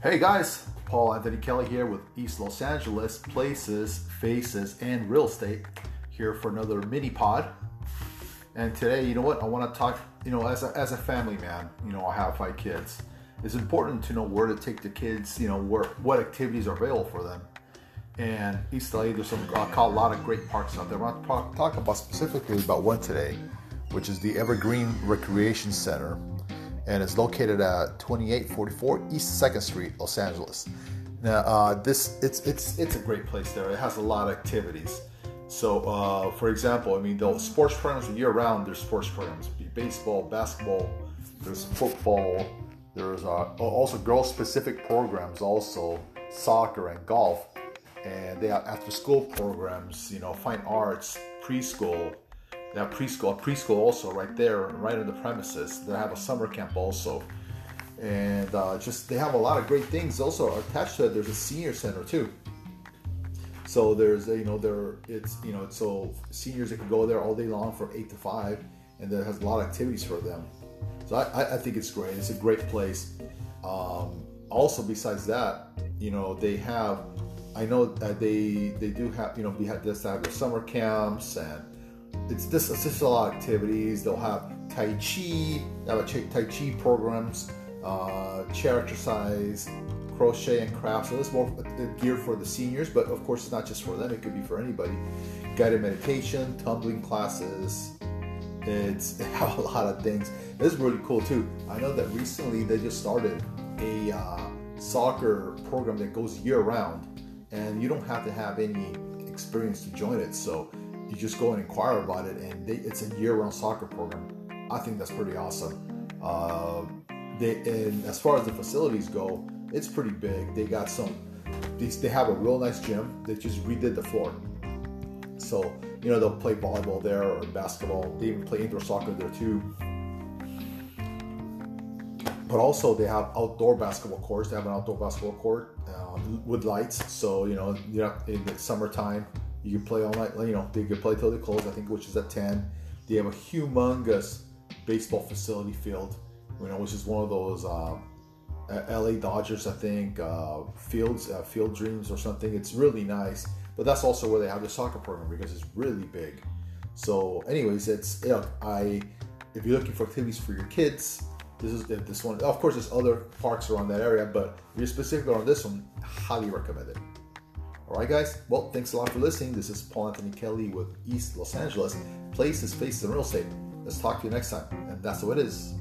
Hey guys, Paul Anthony Kelly here with East Los Angeles Places, Faces, and Real Estate here for another mini pod. And today, you know what? I want to talk, you know, as a, as a family man, you know, I have five kids. It's important to know where to take the kids, you know, where what activities are available for them. And East LA, there's some, call a lot of great parks out there. I want to talk about specifically about one today, which is the Evergreen Recreation Center and it's located at 2844 East Second Street, Los Angeles. Now, uh, this it's it's it's a great place there. It has a lot of activities. So, uh, for example, I mean, the sports programs year round. There's sports programs: be baseball, basketball. There's football. There's uh, also girl-specific programs, also soccer and golf. And they have after-school programs. You know, fine arts, preschool, they have preschool, preschool also right there, right on the premises. They have a summer camp also, and uh, just they have a lot of great things. Also attached to it, there's a senior center too. So there's you know there it's you know so seniors that can go there all day long from eight to five, and there has a lot of activities for them. So I, I think it's great. It's a great place. Um, also, besides that, you know they have. I know that they they do have you know we have this have their summer camps and it's just it's just a lot of activities. They'll have Tai Chi, they have a Tai Chi programs, uh, chair exercise, crochet and crafts. So this is more geared for the seniors, but of course it's not just for them. It could be for anybody. Guided meditation, tumbling classes. It's have a lot of things. This is really cool too. I know that recently they just started a uh, soccer program that goes year round, and you don't have to have any experience to join it. So you just go and inquire about it, and they, it's a year-round soccer program. I think that's pretty awesome. Uh, they and as far as the facilities go, it's pretty big. They got some. They, they have a real nice gym. They just redid the floor, so you know they'll play volleyball there or basketball. They even play indoor soccer there too. But also they have outdoor basketball courts. They have an outdoor basketball court uh, with lights, so you know you know in the summertime you can play all night. You know, they can play till they close. I think, which is at ten. They have a humongous baseball facility field, you know, which is one of those uh, LA Dodgers, I think, uh, fields, uh, Field Dreams or something. It's really nice, but that's also where they have the soccer program because it's really big. So, anyways, it's you know, I if you're looking for activities for your kids, this is this one. Of course, there's other parks around that area, but if you're specifically on this one, highly recommend it. All right, guys. Well, thanks a lot for listening. This is Paul Anthony Kelly with East Los Angeles. Places, faces, and real estate. Let's talk to you next time. And that's what it is.